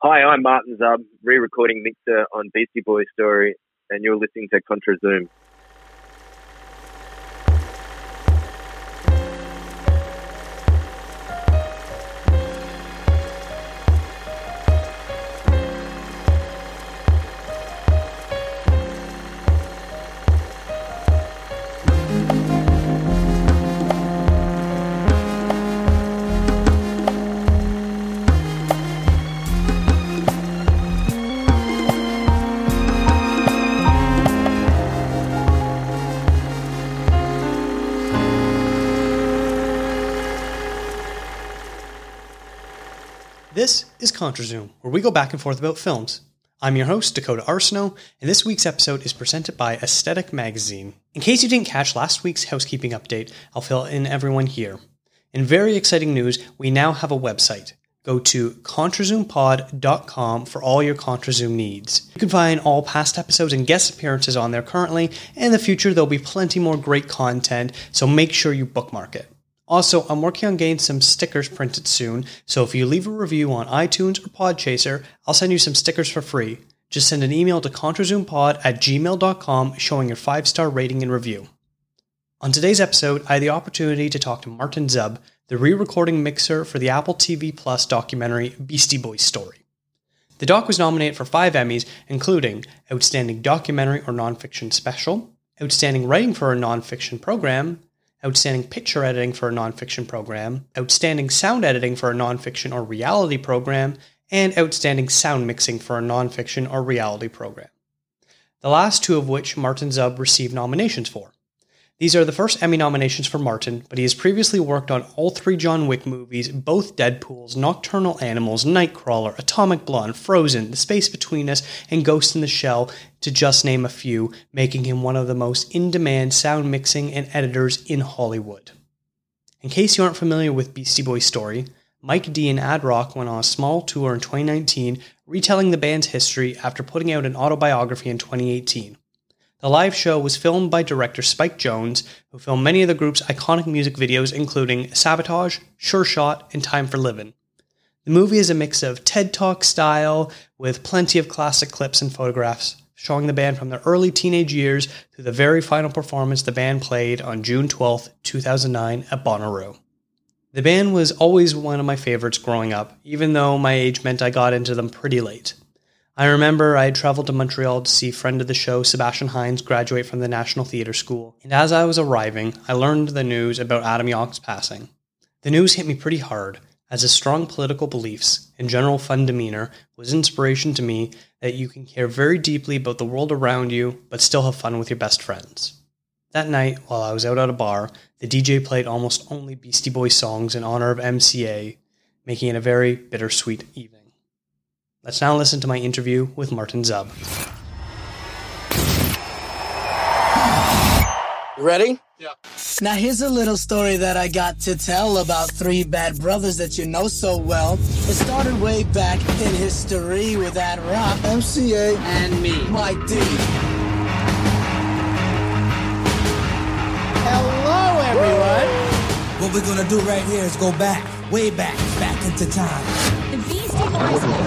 Hi, I'm Martin Zub, re-recording mixer on Beastie Boys Story, and you're listening to Contra Zoom. Is ContraZoom, where we go back and forth about films. I'm your host, Dakota Arsenault, and this week's episode is presented by Aesthetic Magazine. In case you didn't catch last week's housekeeping update, I'll fill in everyone here. In very exciting news, we now have a website. Go to ContraZoomPod.com for all your ContraZoom needs. You can find all past episodes and guest appearances on there currently, and in the future there'll be plenty more great content, so make sure you bookmark it. Also, I'm working on getting some stickers printed soon, so if you leave a review on iTunes or Podchaser, I'll send you some stickers for free. Just send an email to ContraZoomPod at gmail.com showing your five star rating and review. On today's episode, I had the opportunity to talk to Martin Zub, the re recording mixer for the Apple TV Plus documentary Beastie Boys Story. The doc was nominated for five Emmys, including Outstanding Documentary or Nonfiction Special, Outstanding Writing for a Nonfiction Program, Outstanding Picture Editing for a Nonfiction Program, Outstanding Sound Editing for a Nonfiction or Reality Program, and Outstanding Sound Mixing for a Nonfiction or Reality Program. The last two of which Martin Zub received nominations for. These are the first Emmy nominations for Martin, but he has previously worked on all three John Wick movies, both Deadpools, Nocturnal Animals, Nightcrawler, Atomic Blonde, Frozen, The Space Between Us, and Ghost in the Shell, to just name a few, making him one of the most in demand sound mixing and editors in Hollywood. In case you aren't familiar with Beastie Boys' story, Mike D and Ad Rock went on a small tour in 2019 retelling the band's history after putting out an autobiography in 2018. The live show was filmed by director Spike Jonze, who filmed many of the group's iconic music videos, including Sabotage, Sure Shot, and Time for Livin'. The movie is a mix of TED Talk style with plenty of classic clips and photographs, showing the band from their early teenage years to the very final performance the band played on June 12, 2009 at Bonnaroo. The band was always one of my favorites growing up, even though my age meant I got into them pretty late. I remember I had traveled to Montreal to see friend of the show Sebastian Hines graduate from the National Theatre School, and as I was arriving, I learned the news about Adam Yauch's passing. The news hit me pretty hard, as his strong political beliefs and general fun demeanor was inspiration to me that you can care very deeply about the world around you, but still have fun with your best friends. That night, while I was out at a bar, the DJ played almost only Beastie Boys songs in honor of MCA, making it a very bittersweet evening. Let's now listen to my interview with Martin Zub. You ready? Yeah. Now here's a little story that I got to tell about three bad brothers that you know so well. It started way back in history with Ad Rock, MCA, And me. Mike D. Hello, everyone. What we're gonna do right here is go back, way back, back into time. The Beastie Boys.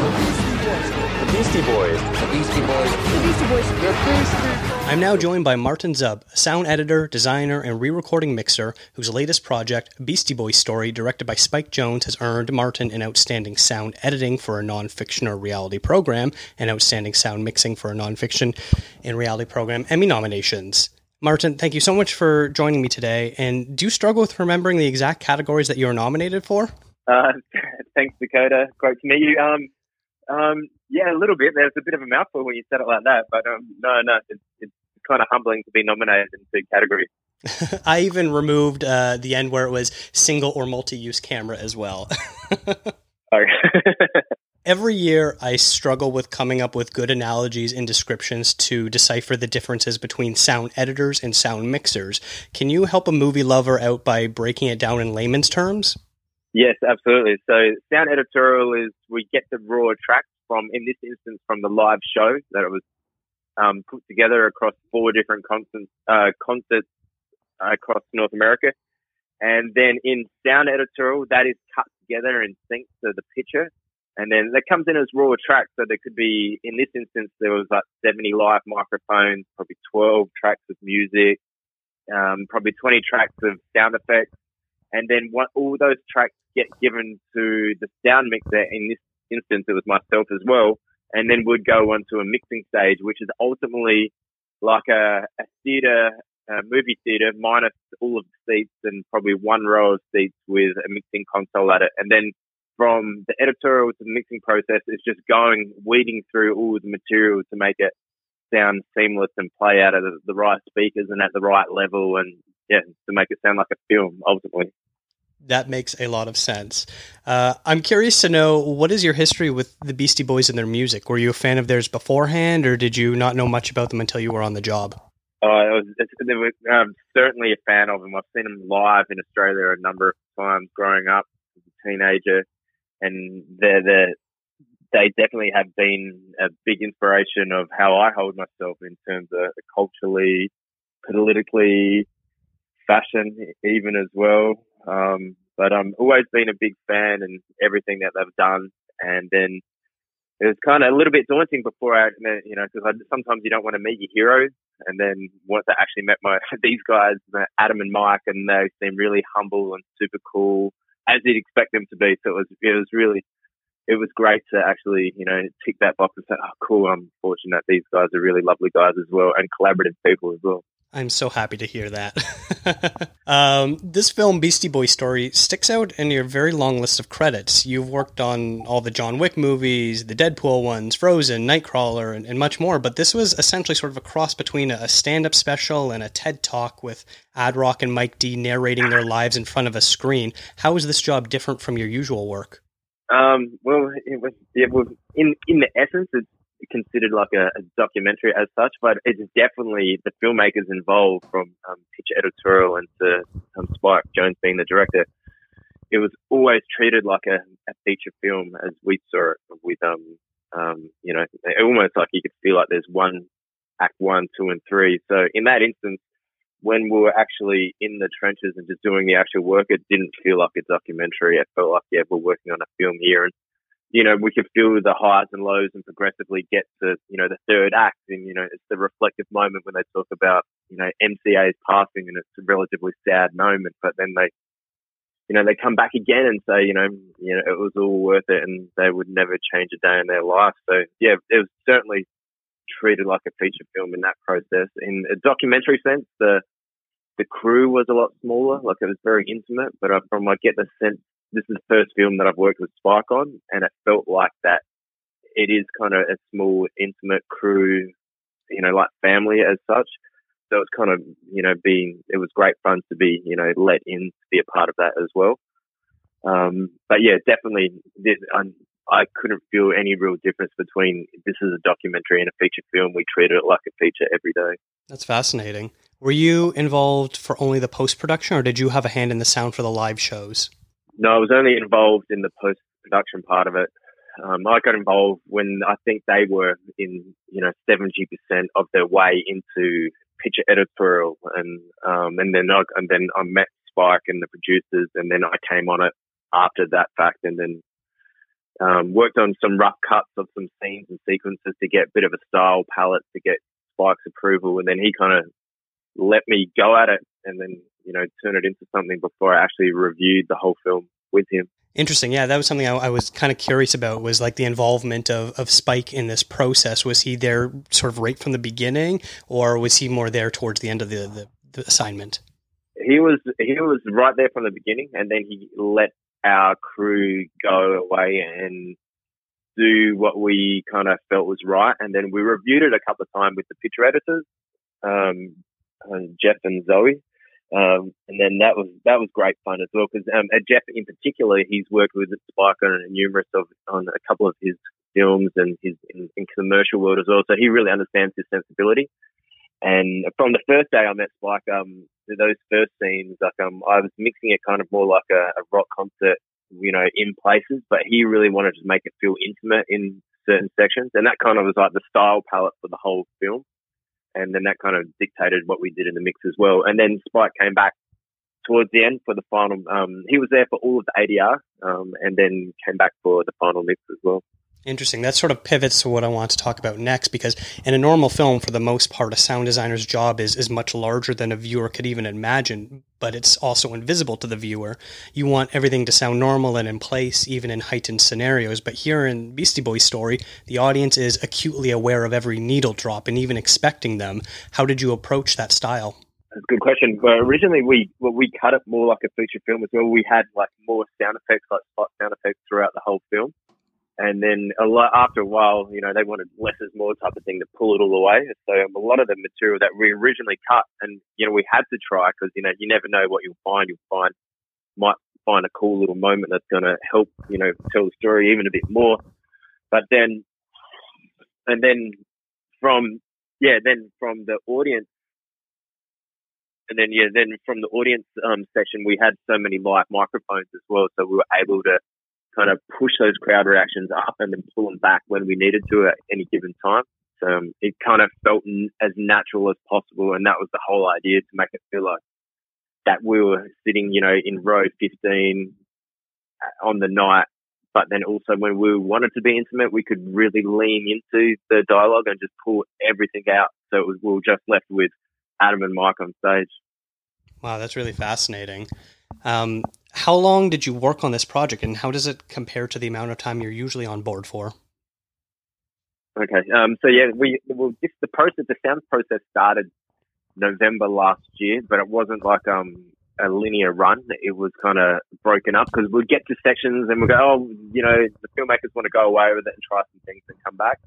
The Beastie Boys. The Beastie Boys. The Beastie Boys. I'm now joined by Martin Zub, sound editor, designer, and re recording mixer whose latest project, Beastie Boys Story, directed by Spike Jonze, has earned Martin an outstanding sound editing for a non-fiction or reality program and outstanding sound mixing for a non-fiction and reality program Emmy nominations. Martin, thank you so much for joining me today. And do you struggle with remembering the exact categories that you were nominated for? Uh, thanks, Dakota. Great to meet you. Um, um, yeah, a little bit. There's a bit of a mouthful when you said it like that, but um, no, no, it's, it's kind of humbling to be nominated in two categories. I even removed uh, the end where it was single or multi-use camera as well. Every year, I struggle with coming up with good analogies and descriptions to decipher the differences between sound editors and sound mixers. Can you help a movie lover out by breaking it down in layman's terms? Yes, absolutely. So, sound editorial is we get the raw tracks from, in this instance, from the live show that it was um, put together across four different concerts, uh, concerts across North America. And then in sound editorial, that is cut together and synced to the picture. And then that comes in as raw tracks. So there could be, in this instance, there was like 70 live microphones, probably 12 tracks of music, um, probably 20 tracks of sound effects. And then what, all those tracks get given to the sound mixer. In this instance, it was myself as well. And then we'd go onto a mixing stage, which is ultimately like a, a theater, a movie theater minus all of the seats and probably one row of seats with a mixing console at it. And then from the editorial to the mixing process is just going, weeding through all the material to make it sound seamless and play out of the, the right speakers and at the right level and yeah, to make it sound like a film ultimately. That makes a lot of sense. Uh, I'm curious to know what is your history with the Beastie Boys and their music? Were you a fan of theirs beforehand, or did you not know much about them until you were on the job? Oh, I was um, certainly a fan of them. I've seen them live in Australia a number of times growing up as a teenager, and they're, they're they definitely have been a big inspiration of how I hold myself in terms of culturally, politically, fashion, even as well. Um, but I'm always been a big fan and everything that they've done. And then it was kind of a little bit daunting before I, you know, because sometimes you don't want to meet your heroes. And then once I actually met my these guys, Adam and Mike, and they seem really humble and super cool, as you'd expect them to be. So it was it was really it was great to actually you know tick that box and say, oh, cool. I'm fortunate these guys are really lovely guys as well and collaborative people as well. I'm so happy to hear that. um, this film, Beastie Boy Story, sticks out in your very long list of credits. You've worked on all the John Wick movies, the Deadpool ones, Frozen, Nightcrawler, and, and much more. But this was essentially sort of a cross between a stand up special and a TED talk with Ad Rock and Mike D narrating their lives in front of a screen. How is this job different from your usual work? Um, well, it was, it was in in the essence, it's considered like a, a, documentary as such, but it's definitely the filmmakers involved from um, picture editorial and to um, Spike Jonze being the director. It was always treated like a, a feature film as we saw it with, um, um, you know, almost like you could feel like there's one act one, two, and three. So in that instance, when we were actually in the trenches and just doing the actual work, it didn't feel like a documentary. It felt like, yeah, we're working on a film here. And you know, we can feel the highs and lows and progressively get to, you know, the third act. And, you know, it's the reflective moment when they talk about, you know, MCA's passing and it's a relatively sad moment, but then they, you know, they come back again and say, you know, you know, it was all worth it and they would never change a day in their life. So yeah, it was certainly treated like a feature film in that process. In a documentary sense, the, the crew was a lot smaller, like it was very intimate, but from I get the sense this is the first film that I've worked with Spike on, and it felt like that. It is kind of a small, intimate crew, you know, like family as such. So it's kind of, you know, being, it was great fun to be, you know, let in to be a part of that as well. Um, but yeah, definitely, I, I couldn't feel any real difference between this is a documentary and a feature film. We treated it like a feature every day. That's fascinating. Were you involved for only the post production, or did you have a hand in the sound for the live shows? No, I was only involved in the post production part of it. Um, I got involved when I think they were in, you know, 70% of their way into picture editorial and, um, and then I, and then I met Spike and the producers and then I came on it after that fact and then, um, worked on some rough cuts of some scenes and sequences to get a bit of a style palette to get Spike's approval and then he kind of let me go at it and then you know, turn it into something before I actually reviewed the whole film with him. Interesting. Yeah, that was something I, I, was kind of curious about. Was like the involvement of, of Spike in this process. Was he there sort of right from the beginning, or was he more there towards the end of the, the, the assignment? He was he was right there from the beginning, and then he let our crew go away and do what we kind of felt was right, and then we reviewed it a couple of times with the picture editors, um, Jeff and Zoe, um, and then that was that was great fun as well because um, Jeff in particular, he's worked with Spike on numerous of on a couple of his films and his in, in commercial world as well. So he really understands his sensibility. And from the first day I met Spike, um, those first scenes, like um, I was mixing it kind of more like a, a rock concert, you know, in places, but he really wanted to make it feel intimate in certain sections, and that kind of was like the style palette for the whole film and then that kind of dictated what we did in the mix as well. And then Spike came back towards the end for the final. Um, he was there for all of the ADR, um, and then came back for the final mix as well. Interesting. That sort of pivots to what I want to talk about next because in a normal film, for the most part, a sound designer's job is, is much larger than a viewer could even imagine, but it's also invisible to the viewer. You want everything to sound normal and in place, even in heightened scenarios. But here in Beastie Boys' story, the audience is acutely aware of every needle drop and even expecting them. How did you approach that style? That's a good question. But originally, we well, we cut it more like a feature film as well. We had like more sound effects, like spot sound effects throughout the whole film. And then a lot, after a while, you know, they wanted less is more type of thing to pull it all away. So a lot of the material that we originally cut, and you know, we had to try because you know you never know what you'll find. You'll find might find a cool little moment that's going to help you know tell the story even a bit more. But then, and then from yeah, then from the audience and then yeah, then from the audience um, session, we had so many live microphones as well, so we were able to kind of push those crowd reactions up and then pull them back when we needed to at any given time. So um, it kind of felt n- as natural as possible, and that was the whole idea to make it feel like that we were sitting, you know, in row 15 uh, on the night. But then also when we wanted to be intimate, we could really lean into the dialogue and just pull everything out. So it was, we were just left with Adam and Mike on stage. Wow, that's really fascinating. Um, how long did you work on this project, and how does it compare to the amount of time you're usually on board for? Okay, um, so yeah, we well, this, the process, the sound process started November last year, but it wasn't like um, a linear run. It was kind of broken up because we'd get to sections and we'd go, oh, you know, the filmmakers want to go away with it and try some things and come back.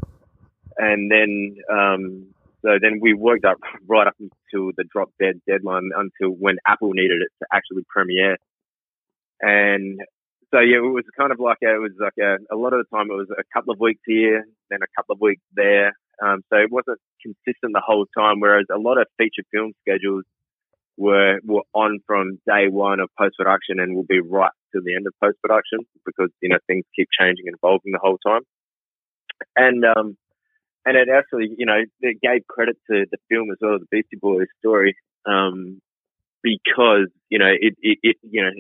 And then, um, so then we worked up right up until the drop dead deadline until when Apple needed it to actually premiere. And so yeah, it was kind of like a, it was like a, a lot of the time it was a couple of weeks here, then a couple of weeks there. Um, so it wasn't consistent the whole time. Whereas a lot of feature film schedules were were on from day one of post production and will be right to the end of post production because you know things keep changing and evolving the whole time. And um, and it actually you know it gave credit to the film as well, the Beastie Boys story, um, because you know it, it, it you know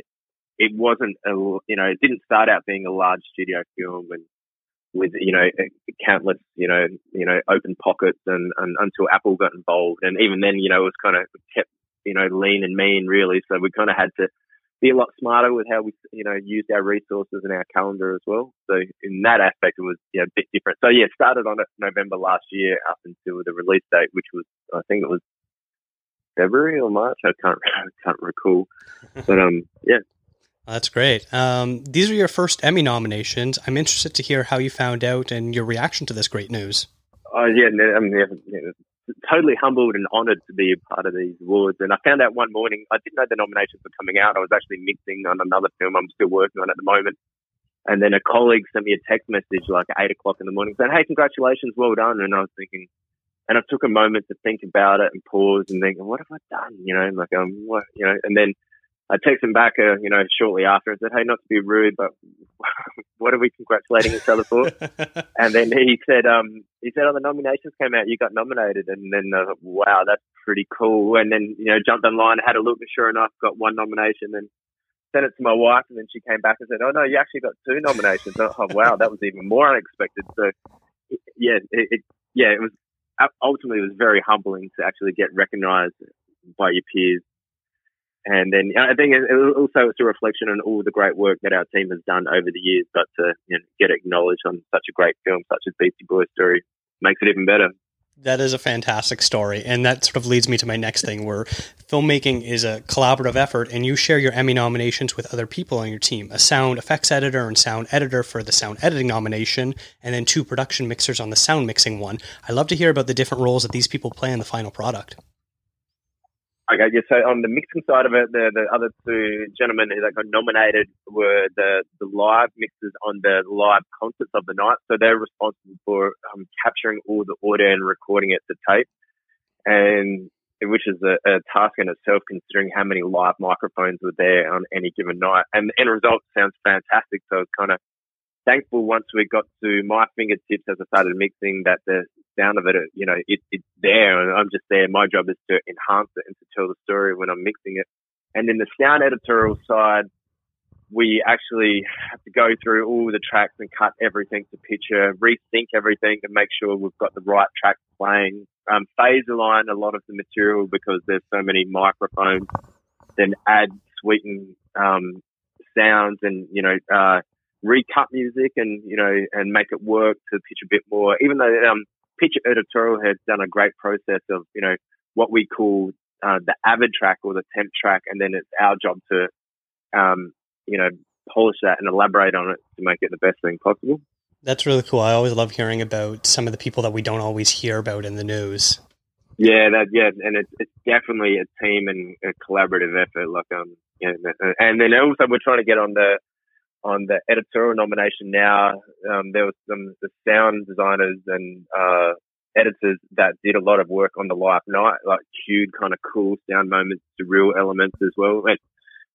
it wasn't a you know it didn't start out being a large studio film and with you know countless you know you know open pockets and, and until Apple got involved. And even then you know it was kind of kept you know lean and mean really. So we kind of had to be a lot smarter with how we you know used our resources and our calendar as well. So in that aspect it was you know, a bit different. So yeah started on November last year up until the release date which was I think it was February or March. I can't I can't recall. But um yeah that's great. Um, these are your first Emmy nominations. I'm interested to hear how you found out and your reaction to this great news. Oh yeah, I mean, yeah, totally humbled and honoured to be a part of these awards. And I found out one morning I didn't know the nominations were coming out. I was actually mixing on another film I'm still working on at the moment. And then a colleague sent me a text message like eight o'clock in the morning saying, "Hey, congratulations, well done." And I was thinking, and I took a moment to think about it and pause and think, "What have I done?" You know, like um, what, you know, and then I texted him back, uh, you know, shortly after and said, "Hey, not to be rude, but what are we congratulating each other for?" and then he said, um, "He said, oh, the nominations came out, you got nominated." And then, uh, wow, that's pretty cool. And then, you know, jumped online, had a look, and sure enough, got one nomination. And sent it to my wife, and then she came back and said, "Oh no, you actually got two nominations." oh wow, that was even more unexpected. So, yeah, it, it yeah, it was ultimately it was very humbling to actually get recognised by your peers and then I think it also it's a reflection on all the great work that our team has done over the years. But to you know, get acknowledged on such a great film such as Beastie Boys Story makes it even better. That is a fantastic story. And that sort of leads me to my next thing where filmmaking is a collaborative effort and you share your Emmy nominations with other people on your team a sound effects editor and sound editor for the sound editing nomination, and then two production mixers on the sound mixing one. I love to hear about the different roles that these people play in the final product. Okay, yeah. So on the mixing side of it, the, the other two gentlemen that got nominated were the, the live mixers on the live concerts of the night. So they're responsible for um, capturing all the audio and recording it to tape, and which is a, a, task in itself, considering how many live microphones were there on any given night. And the end result sounds fantastic. So it's kind of thankful once we got to my fingertips as I started mixing that the sound of it, you know, it, it's there and I'm just there. My job is to enhance it and to tell the story when I'm mixing it. And then the sound editorial side, we actually have to go through all the tracks and cut everything to picture, resync everything and make sure we've got the right tracks playing. Um, phase align a lot of the material because there's so many microphones, then add sweeten um, sounds and, you know, uh, recut music and, you know, and make it work to pitch a bit more. Even though um, Pitch Editorial has done a great process of, you know, what we call uh, the avid track or the temp track, and then it's our job to, um, you know, polish that and elaborate on it to make it the best thing possible. That's really cool. I always love hearing about some of the people that we don't always hear about in the news. Yeah, that yeah, and it's it's definitely a team and a collaborative effort. Like um, yeah, and then also we're trying to get on the on the editorial nomination now. Um, there was some the sound designers and uh, editors that did a lot of work on the live night, like cued kind of cool sound moments to real elements as well. And,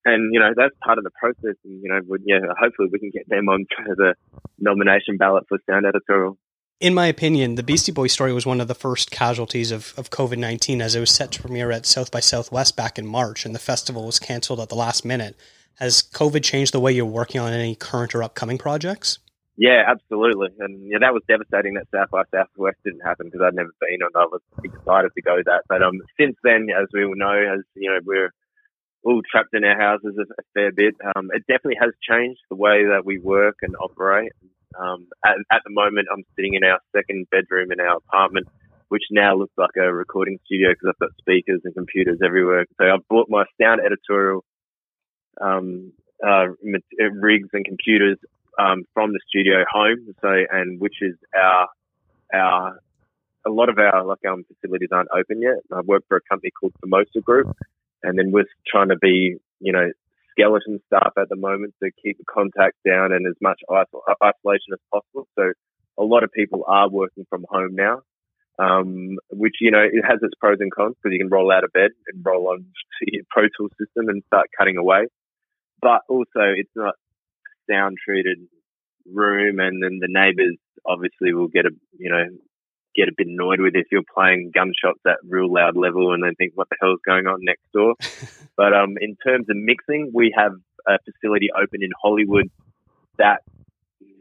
and you know that's part of the process. And you know, yeah, hopefully we can get them on the nomination ballot for sound editorial. In my opinion, the Beastie Boys story was one of the first casualties of, of COVID 19 as it was set to premiere at South by Southwest back in March, and the festival was canceled at the last minute. Has COVID changed the way you're working on any current or upcoming projects? Yeah, absolutely. And yeah, that was devastating that South by Southwest didn't happen because I'd never been and I was excited to go that. But um, since then, as we all know, as you know, we're all trapped in our houses a, fair bit. Um, it definitely has changed the way that we work and operate. Um, at, at the moment, I'm sitting in our second bedroom in our apartment, which now looks like a recording studio because I've got speakers and computers everywhere. So I've bought my sound editorial um, uh, rigs and computers um, from the studio home. So, and which is our our a lot of our like um facilities aren't open yet. I work for a company called Formosa Group, and then we're trying to be you know skeleton staff at the moment to keep the contact down and as much isolation as possible. So a lot of people are working from home now, um, which you know it has its pros and cons because you can roll out of bed and roll on to your Pro Tool system and start cutting away. But also, it's not sound treated room, and then the neighbours obviously will get a you know get a bit annoyed with if you're playing gunshots at real loud level and they think what the hell is going on next door. but um, in terms of mixing, we have a facility open in Hollywood that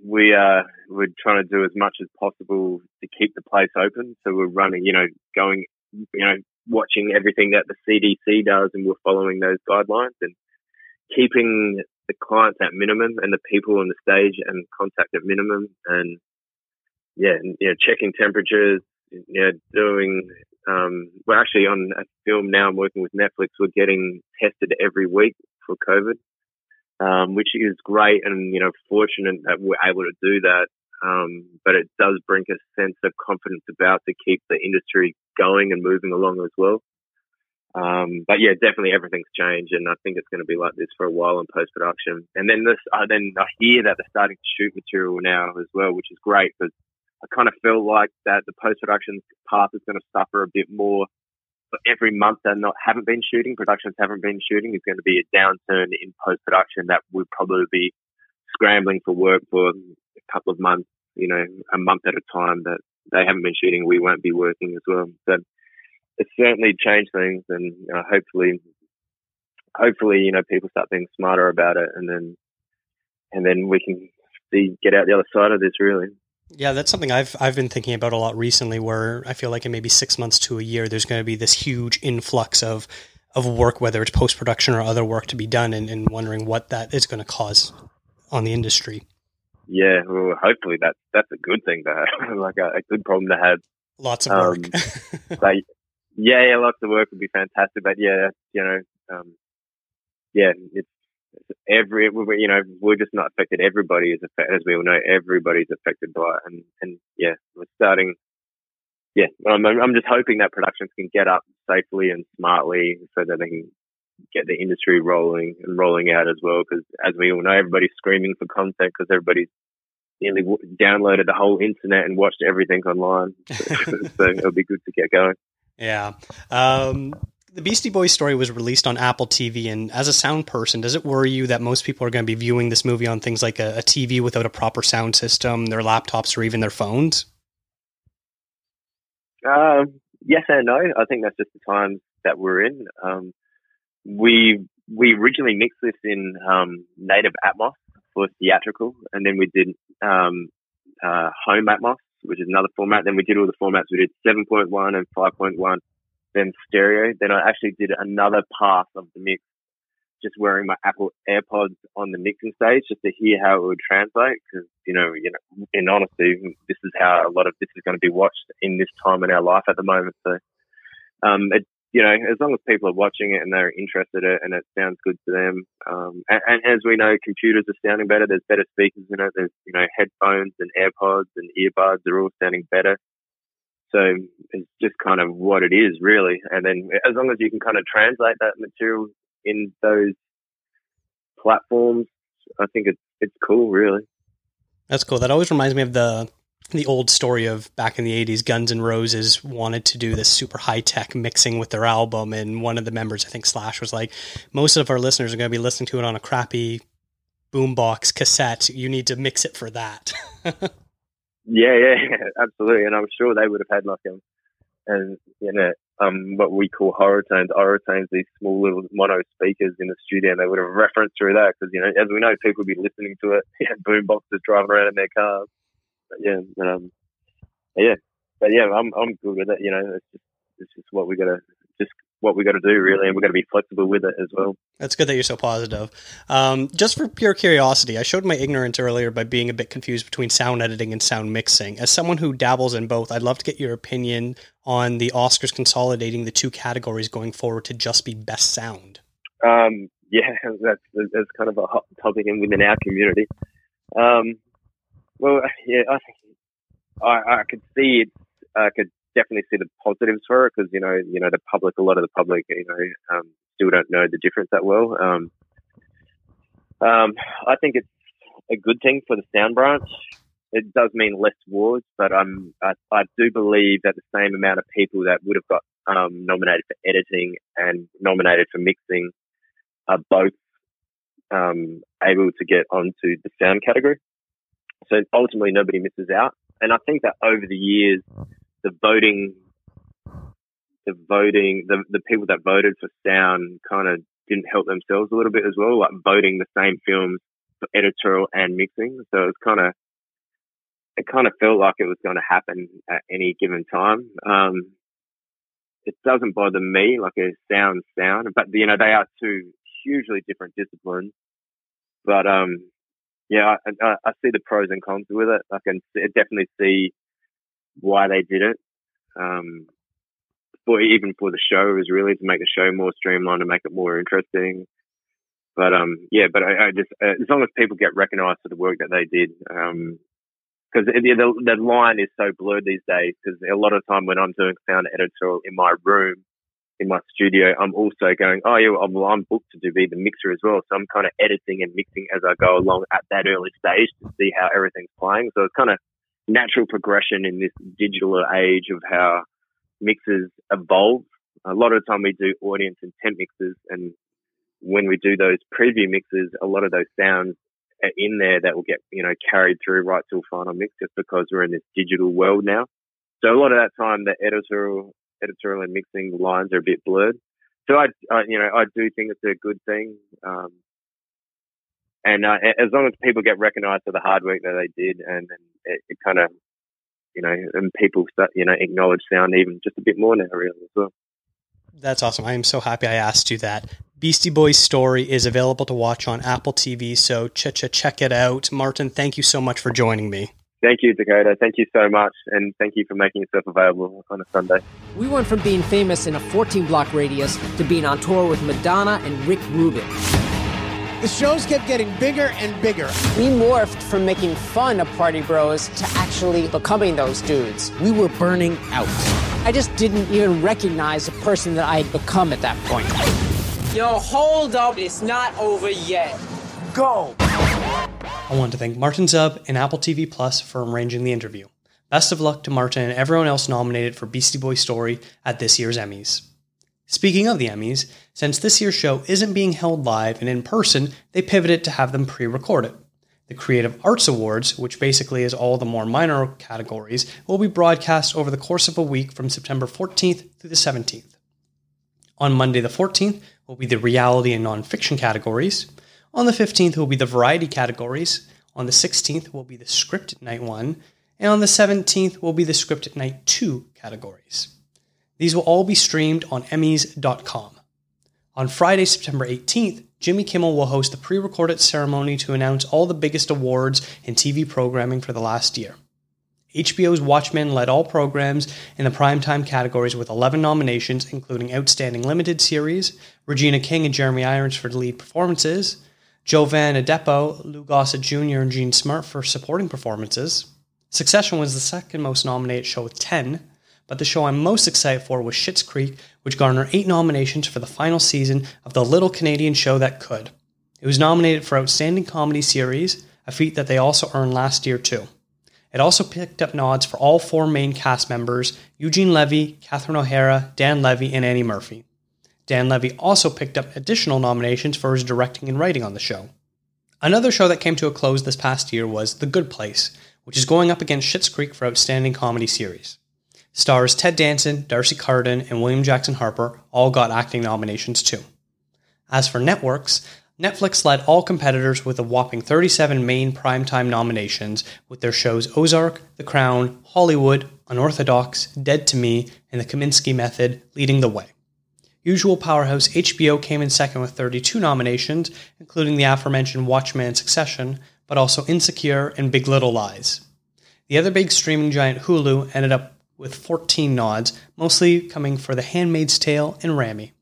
we are uh, we're trying to do as much as possible to keep the place open. So we're running, you know, going, you know, watching everything that the CDC does, and we're following those guidelines and keeping the clients at minimum and the people on the stage and contact at minimum and yeah, you know, checking temperatures, you know, doing um, we're actually on a film now. I'm working with Netflix. We're getting tested every week for COVID, um, which is great and you know fortunate that we're able to do that. Um, but it does bring a sense of confidence about to keep the industry going and moving along as well. Um, but yeah, definitely everything's changed, and I think it's going to be like this for a while in post production. And then this, uh, then I hear that they're starting to shoot material now as well, which is great because I kind of feel like that the post production path is going to suffer a bit more. But every month they not haven't been shooting, productions haven't been shooting, is going to be a downturn in post production that would probably be scrambling for work for a couple of months, you know, a month at a time that they haven't been shooting, we won't be working as well. So it's certainly changed things, and uh, hopefully, hopefully, you know, people start being smarter about it, and then, and then we can see get out the other side of this. Really. Yeah, that's something I've I've been thinking about a lot recently. Where I feel like in maybe six months to a year, there's going to be this huge influx of of work, whether it's post production or other work to be done, and, and wondering what that is going to cause on the industry. Yeah, well, hopefully that's that's a good thing to have, like a, a good problem to have. Lots of work. Um, like, yeah, yeah, lots of work would be fantastic. But yeah, you know, um, yeah, it's, every, you know, we're just not affected. Everybody is affected, as we all know, everybody's affected by it. And, and yeah, we're starting, yeah, I'm, I'm just hoping that productions can get up safely and smartly so that they can get the industry rolling and rolling out as well. Because as we all know, everybody's screaming for content because everybody's nearly downloaded the whole internet and watched everything online. so it'll be good to get going. Yeah. Um, the Beastie Boys story was released on Apple TV, and as a sound person, does it worry you that most people are going to be viewing this movie on things like a, a TV without a proper sound system, their laptops, or even their phones? Um, yes and no. I think that's just the times that we're in. Um, we we originally mixed this in um, native Atmos for theatrical, and then we did um, uh, home Atmos, which is another format. Then we did all the formats. We did 7.1 and 5.1, then stereo. Then I actually did another pass of the mix, just wearing my Apple AirPods on the mixing stage, just to hear how it would translate. Because you know, you know, in honesty, this is how a lot of this is going to be watched in this time in our life at the moment. So, um, it you know, as long as people are watching it and they're interested in it and it sounds good to them. Um, and, and, as we know, computers are sounding better. There's better speakers in it. There's, you know, headphones and AirPods and earbuds are all sounding better. So it's just kind of what it is, really. And then as long as you can kind of translate that material in those platforms, I think it's it's cool, really. That's cool. That always reminds me of the the old story of back in the 80s guns N' roses wanted to do this super high-tech mixing with their album and one of the members i think slash was like most of our listeners are going to be listening to it on a crappy boombox cassette. You need to mix it for that. Yeah yeah absolutely and i'm sure they would have had like um and you know um what we call Auratones Auratones these small little mono speakers in the studio and they would have referenced through that because you know as we know people would be listening to it boomboxes driving around in their cars but yeah, um, yeah, but yeah, I'm I'm good with it. You know, it's just it's just what we got to just what we got to do really, and we're going to be flexible with it as well. That's good that you're so positive. Um, just for pure curiosity, I showed my ignorance earlier by being a bit confused between sound editing and sound mixing. As someone who dabbles in both, I'd love to get your opinion on the Oscars consolidating the two categories going forward to just be best sound. Um, yeah, that's that's kind of a hot topic in within our community. Um, well, yeah, I think I, I could see it. I could definitely see the positives for it because you know, you know, the public, a lot of the public, you know, um, still don't know the difference that well. Um, um, I think it's a good thing for the sound branch. It does mean less awards, but um, I, I do believe that the same amount of people that would have got um, nominated for editing and nominated for mixing are both um, able to get onto the sound category. So ultimately, nobody misses out. And I think that over the years, the voting, the voting, the, the people that voted for sound kind of didn't help themselves a little bit as well, like voting the same films for editorial and mixing. So it's kind of, it kind of felt like it was going to happen at any given time. Um, it doesn't bother me, like a sound sound, but you know, they are two hugely different disciplines. But, um, yeah, I, I, see the pros and cons with it. I can definitely see why they did it. Um, for even for the show is really to make the show more streamlined and make it more interesting. But um, yeah, but I, I just uh, as long as people get recognised for the work that they did, because um, the, the the line is so blurred these days. Because a lot of time when I'm doing sound editorial in my room, in my studio, I'm also going, oh yeah, well, I'm booked to do be the mixer as well. So I'm kind of editing and mixing as I go along at that early stage to see how everything's playing. So it's kind of natural progression in this digital age of how mixes evolve. A lot of the time we do audience intent mixes and when we do those preview mixes, a lot of those sounds are in there that will get, you know, carried through right till final mix just because we're in this digital world now. So a lot of that time, the editorial editorial and mixing lines are a bit blurred. So I, I you know, I do think it's a good thing. Um, and uh, as long as people get recognised for the hard work that they did, and, and it, it kind of, you know, and people start, you know, acknowledge sound even just a bit more now, really as well. That's awesome. I am so happy I asked you that. Beastie Boys story is available to watch on Apple TV, so ch- ch- check it out. Martin, thank you so much for joining me. Thank you, Dakota. Thank you so much, and thank you for making yourself available on a Sunday. We went from being famous in a 14 block radius to being on tour with Madonna and Rick Rubin. The shows kept getting bigger and bigger. We morphed from making fun of Party Bros to actually becoming those dudes. We were burning out. I just didn't even recognize the person that I had become at that point. Yo, hold up. It's not over yet. Go. I want to thank Martin Zub and Apple TV Plus for arranging the interview. Best of luck to Martin and everyone else nominated for Beastie Boy Story at this year's Emmys. Speaking of the Emmys, since this year's show isn't being held live and in person, they pivoted to have them pre recorded. The Creative Arts Awards, which basically is all the more minor categories, will be broadcast over the course of a week from September 14th through the 17th. On Monday the 14th will be the reality and nonfiction categories. On the 15th will be the variety categories. On the 16th will be the scripted night 1. And on the 17th will be the scripted night 2 categories. These will all be streamed on Emmys.com. On Friday, September 18th, Jimmy Kimmel will host the pre recorded ceremony to announce all the biggest awards in TV programming for the last year. HBO's Watchmen led all programs in the primetime categories with 11 nominations, including Outstanding Limited Series, Regina King and Jeremy Irons for lead performances, Jovan Adepo, Lou Gossett Jr., and Jean Smart for supporting performances. Succession was the second most nominated show with 10, but the show I'm most excited for was Schitt's Creek, which garnered eight nominations for the final season of the little Canadian show that could. It was nominated for Outstanding Comedy Series, a feat that they also earned last year too. It also picked up nods for all four main cast members Eugene Levy, Catherine O'Hara, Dan Levy, and Annie Murphy. Dan Levy also picked up additional nominations for his directing and writing on the show. Another show that came to a close this past year was The Good Place, which is going up against Schitt's Creek for Outstanding Comedy Series. Stars Ted Danson, D'Arcy Carden, and William Jackson Harper all got acting nominations too. As for networks, Netflix led all competitors with a whopping 37 main primetime nominations, with their shows Ozark, The Crown, Hollywood, Unorthodox, Dead to Me, and The Kominsky Method leading the way. Usual powerhouse HBO came in second with 32 nominations, including the aforementioned Watchmen Succession, but also Insecure and Big Little Lies. The other big streaming giant Hulu ended up with 14 nods, mostly coming for The Handmaid's Tale and Ramy.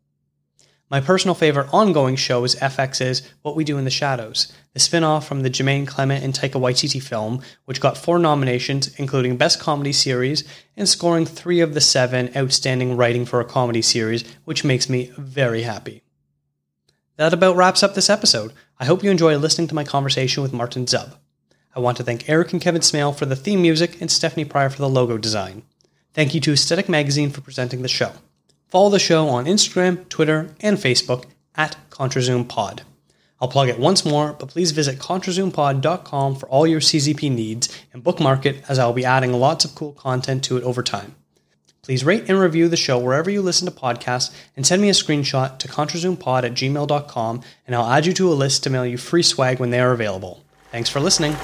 My personal favorite ongoing show is FX's What We Do in the Shadows, the spin off from the Jermaine Clement and Taika Waititi film, which got four nominations, including Best Comedy Series, and scoring three of the seven Outstanding Writing for a Comedy Series, which makes me very happy. That about wraps up this episode. I hope you enjoy listening to my conversation with Martin Zub. I want to thank Eric and Kevin Smale for the theme music and Stephanie Pryor for the logo design. Thank you to Aesthetic Magazine for presenting the show. Follow the show on Instagram, Twitter, and Facebook at ContraZoomPod. I'll plug it once more, but please visit ContraZoomPod.com for all your CZP needs and bookmark it as I'll be adding lots of cool content to it over time. Please rate and review the show wherever you listen to podcasts and send me a screenshot to ContraZoomPod at gmail.com and I'll add you to a list to mail you free swag when they are available. Thanks for listening.